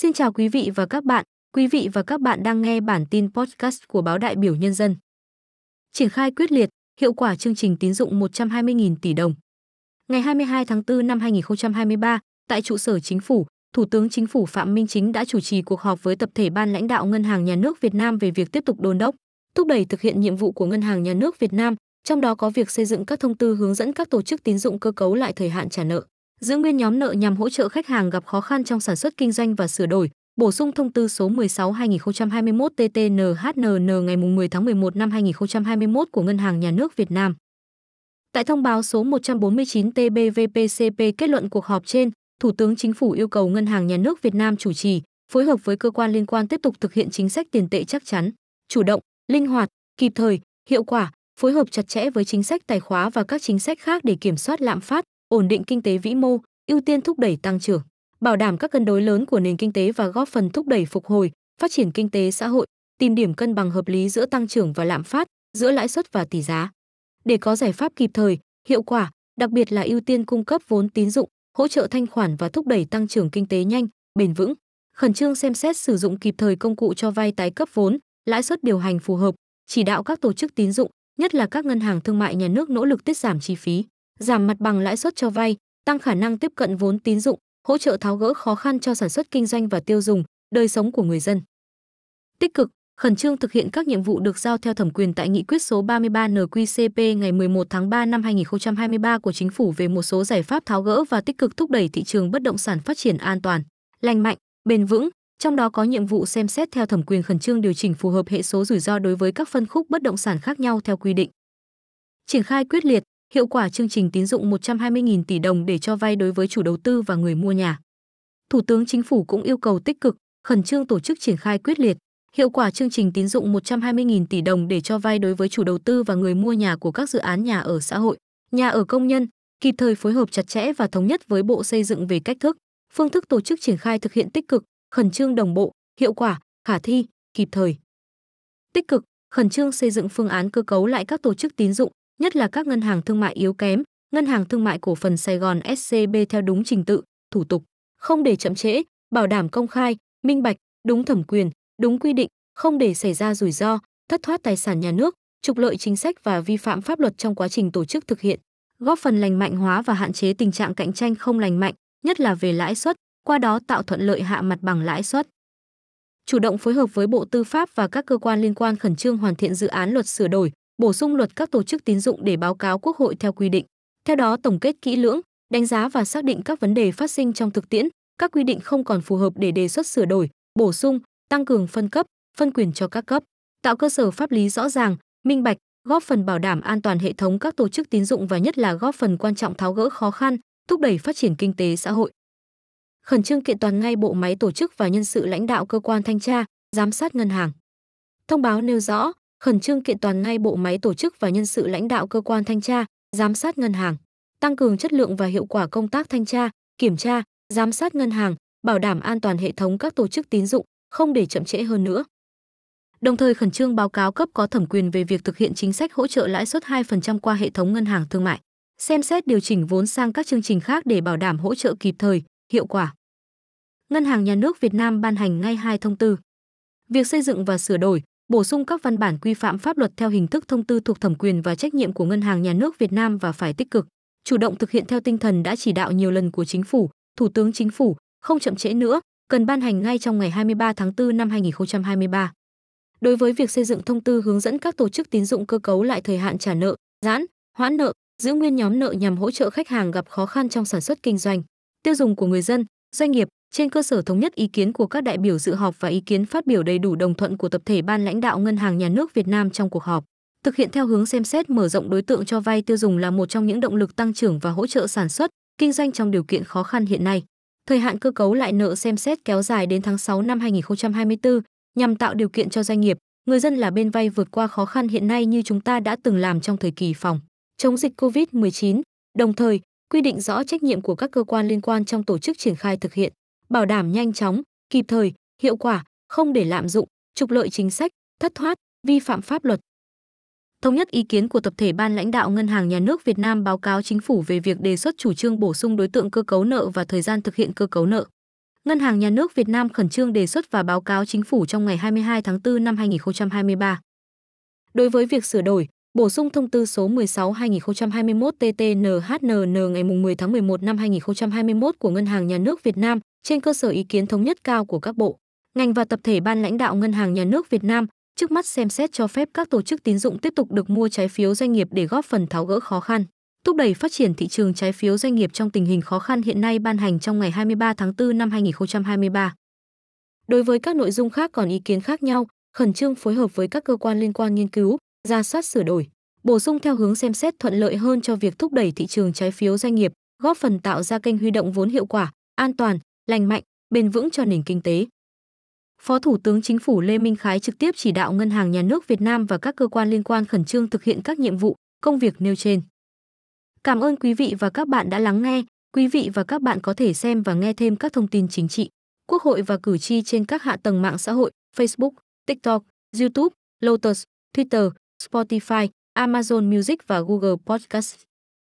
Xin chào quý vị và các bạn. Quý vị và các bạn đang nghe bản tin podcast của báo Đại biểu Nhân dân. Triển khai quyết liệt, hiệu quả chương trình tín dụng 120.000 tỷ đồng. Ngày 22 tháng 4 năm 2023, tại trụ sở Chính phủ, Thủ tướng Chính phủ Phạm Minh Chính đã chủ trì cuộc họp với tập thể ban lãnh đạo Ngân hàng Nhà nước Việt Nam về việc tiếp tục đôn đốc, thúc đẩy thực hiện nhiệm vụ của Ngân hàng Nhà nước Việt Nam, trong đó có việc xây dựng các thông tư hướng dẫn các tổ chức tín dụng cơ cấu lại thời hạn trả nợ, giữ nguyên nhóm nợ nhằm hỗ trợ khách hàng gặp khó khăn trong sản xuất kinh doanh và sửa đổi, bổ sung thông tư số 16/2021 TT-NHNN ngày 10 tháng 11 năm 2021 của Ngân hàng Nhà nước Việt Nam. Tại thông báo số 149 TBVPCP kết luận cuộc họp trên, Thủ tướng Chính phủ yêu cầu Ngân hàng Nhà nước Việt Nam chủ trì, phối hợp với cơ quan liên quan tiếp tục thực hiện chính sách tiền tệ chắc chắn, chủ động, linh hoạt, kịp thời, hiệu quả, phối hợp chặt chẽ với chính sách tài khóa và các chính sách khác để kiểm soát lạm phát, ổn định kinh tế vĩ mô, ưu tiên thúc đẩy tăng trưởng, bảo đảm các cân đối lớn của nền kinh tế và góp phần thúc đẩy phục hồi, phát triển kinh tế xã hội, tìm điểm cân bằng hợp lý giữa tăng trưởng và lạm phát, giữa lãi suất và tỷ giá. Để có giải pháp kịp thời, hiệu quả, đặc biệt là ưu tiên cung cấp vốn tín dụng, hỗ trợ thanh khoản và thúc đẩy tăng trưởng kinh tế nhanh, bền vững, khẩn trương xem xét sử dụng kịp thời công cụ cho vay tái cấp vốn, lãi suất điều hành phù hợp, chỉ đạo các tổ chức tín dụng, nhất là các ngân hàng thương mại nhà nước nỗ lực tiết giảm chi phí, giảm mặt bằng lãi suất cho vay, tăng khả năng tiếp cận vốn tín dụng, hỗ trợ tháo gỡ khó khăn cho sản xuất kinh doanh và tiêu dùng, đời sống của người dân. Tích cực, khẩn trương thực hiện các nhiệm vụ được giao theo thẩm quyền tại nghị quyết số 33 NQCP ngày 11 tháng 3 năm 2023 của Chính phủ về một số giải pháp tháo gỡ và tích cực thúc đẩy thị trường bất động sản phát triển an toàn, lành mạnh, bền vững, trong đó có nhiệm vụ xem xét theo thẩm quyền khẩn trương điều chỉnh phù hợp hệ số rủi ro đối với các phân khúc bất động sản khác nhau theo quy định. Triển khai quyết liệt, hiệu quả chương trình tín dụng 120.000 tỷ đồng để cho vay đối với chủ đầu tư và người mua nhà. Thủ tướng Chính phủ cũng yêu cầu tích cực, khẩn trương tổ chức triển khai quyết liệt, hiệu quả chương trình tín dụng 120.000 tỷ đồng để cho vay đối với chủ đầu tư và người mua nhà của các dự án nhà ở xã hội, nhà ở công nhân, kịp thời phối hợp chặt chẽ và thống nhất với Bộ Xây dựng về cách thức, phương thức tổ chức triển khai thực hiện tích cực, khẩn trương đồng bộ, hiệu quả, khả thi, kịp thời. Tích cực, khẩn trương xây dựng phương án cơ cấu lại các tổ chức tín dụng, nhất là các ngân hàng thương mại yếu kém, ngân hàng thương mại cổ phần Sài Gòn SCB theo đúng trình tự, thủ tục, không để chậm trễ, bảo đảm công khai, minh bạch, đúng thẩm quyền, đúng quy định, không để xảy ra rủi ro, thất thoát tài sản nhà nước, trục lợi chính sách và vi phạm pháp luật trong quá trình tổ chức thực hiện, góp phần lành mạnh hóa và hạn chế tình trạng cạnh tranh không lành mạnh, nhất là về lãi suất, qua đó tạo thuận lợi hạ mặt bằng lãi suất. Chủ động phối hợp với Bộ Tư pháp và các cơ quan liên quan khẩn trương hoàn thiện dự án luật sửa đổi, bổ sung luật các tổ chức tín dụng để báo cáo Quốc hội theo quy định. Theo đó tổng kết kỹ lưỡng, đánh giá và xác định các vấn đề phát sinh trong thực tiễn, các quy định không còn phù hợp để đề xuất sửa đổi, bổ sung, tăng cường phân cấp, phân quyền cho các cấp, tạo cơ sở pháp lý rõ ràng, minh bạch, góp phần bảo đảm an toàn hệ thống các tổ chức tín dụng và nhất là góp phần quan trọng tháo gỡ khó khăn, thúc đẩy phát triển kinh tế xã hội. Khẩn trương kiện toàn ngay bộ máy tổ chức và nhân sự lãnh đạo cơ quan thanh tra, giám sát ngân hàng. Thông báo nêu rõ, khẩn trương kiện toàn ngay bộ máy tổ chức và nhân sự lãnh đạo cơ quan thanh tra, giám sát ngân hàng, tăng cường chất lượng và hiệu quả công tác thanh tra, kiểm tra, giám sát ngân hàng, bảo đảm an toàn hệ thống các tổ chức tín dụng, không để chậm trễ hơn nữa. Đồng thời khẩn trương báo cáo cấp có thẩm quyền về việc thực hiện chính sách hỗ trợ lãi suất 2% qua hệ thống ngân hàng thương mại, xem xét điều chỉnh vốn sang các chương trình khác để bảo đảm hỗ trợ kịp thời, hiệu quả. Ngân hàng Nhà nước Việt Nam ban hành ngay hai thông tư. Việc xây dựng và sửa đổi, bổ sung các văn bản quy phạm pháp luật theo hình thức thông tư thuộc thẩm quyền và trách nhiệm của Ngân hàng Nhà nước Việt Nam và phải tích cực, chủ động thực hiện theo tinh thần đã chỉ đạo nhiều lần của Chính phủ, Thủ tướng Chính phủ, không chậm trễ nữa, cần ban hành ngay trong ngày 23 tháng 4 năm 2023. Đối với việc xây dựng thông tư hướng dẫn các tổ chức tín dụng cơ cấu lại thời hạn trả nợ, giãn, hoãn nợ, giữ nguyên nhóm nợ nhằm hỗ trợ khách hàng gặp khó khăn trong sản xuất kinh doanh, tiêu dùng của người dân, doanh nghiệp, trên cơ sở thống nhất ý kiến của các đại biểu dự họp và ý kiến phát biểu đầy đủ đồng thuận của tập thể ban lãnh đạo Ngân hàng Nhà nước Việt Nam trong cuộc họp, thực hiện theo hướng xem xét mở rộng đối tượng cho vay tiêu dùng là một trong những động lực tăng trưởng và hỗ trợ sản xuất, kinh doanh trong điều kiện khó khăn hiện nay. Thời hạn cơ cấu lại nợ xem xét kéo dài đến tháng 6 năm 2024 nhằm tạo điều kiện cho doanh nghiệp, người dân là bên vay vượt qua khó khăn hiện nay như chúng ta đã từng làm trong thời kỳ phòng chống dịch COVID-19, đồng thời quy định rõ trách nhiệm của các cơ quan liên quan trong tổ chức triển khai thực hiện bảo đảm nhanh chóng, kịp thời, hiệu quả, không để lạm dụng, trục lợi chính sách, thất thoát, vi phạm pháp luật. Thống nhất ý kiến của tập thể ban lãnh đạo Ngân hàng Nhà nước Việt Nam báo cáo chính phủ về việc đề xuất chủ trương bổ sung đối tượng cơ cấu nợ và thời gian thực hiện cơ cấu nợ. Ngân hàng Nhà nước Việt Nam khẩn trương đề xuất và báo cáo chính phủ trong ngày 22 tháng 4 năm 2023. Đối với việc sửa đổi, bổ sung thông tư số 16/2021 TT-NHNN ngày 10 tháng 11 năm 2021 của Ngân hàng Nhà nước Việt Nam trên cơ sở ý kiến thống nhất cao của các bộ, ngành và tập thể ban lãnh đạo Ngân hàng Nhà nước Việt Nam trước mắt xem xét cho phép các tổ chức tín dụng tiếp tục được mua trái phiếu doanh nghiệp để góp phần tháo gỡ khó khăn, thúc đẩy phát triển thị trường trái phiếu doanh nghiệp trong tình hình khó khăn hiện nay ban hành trong ngày 23 tháng 4 năm 2023. Đối với các nội dung khác còn ý kiến khác nhau, khẩn trương phối hợp với các cơ quan liên quan nghiên cứu, ra soát sửa đổi, bổ sung theo hướng xem xét thuận lợi hơn cho việc thúc đẩy thị trường trái phiếu doanh nghiệp, góp phần tạo ra kênh huy động vốn hiệu quả, an toàn, lành mạnh, bền vững cho nền kinh tế. Phó Thủ tướng Chính phủ Lê Minh Khái trực tiếp chỉ đạo Ngân hàng Nhà nước Việt Nam và các cơ quan liên quan khẩn trương thực hiện các nhiệm vụ, công việc nêu trên. Cảm ơn quý vị và các bạn đã lắng nghe. Quý vị và các bạn có thể xem và nghe thêm các thông tin chính trị, quốc hội và cử tri trên các hạ tầng mạng xã hội Facebook, TikTok, YouTube, Lotus, Twitter, Spotify, Amazon Music và Google Podcast.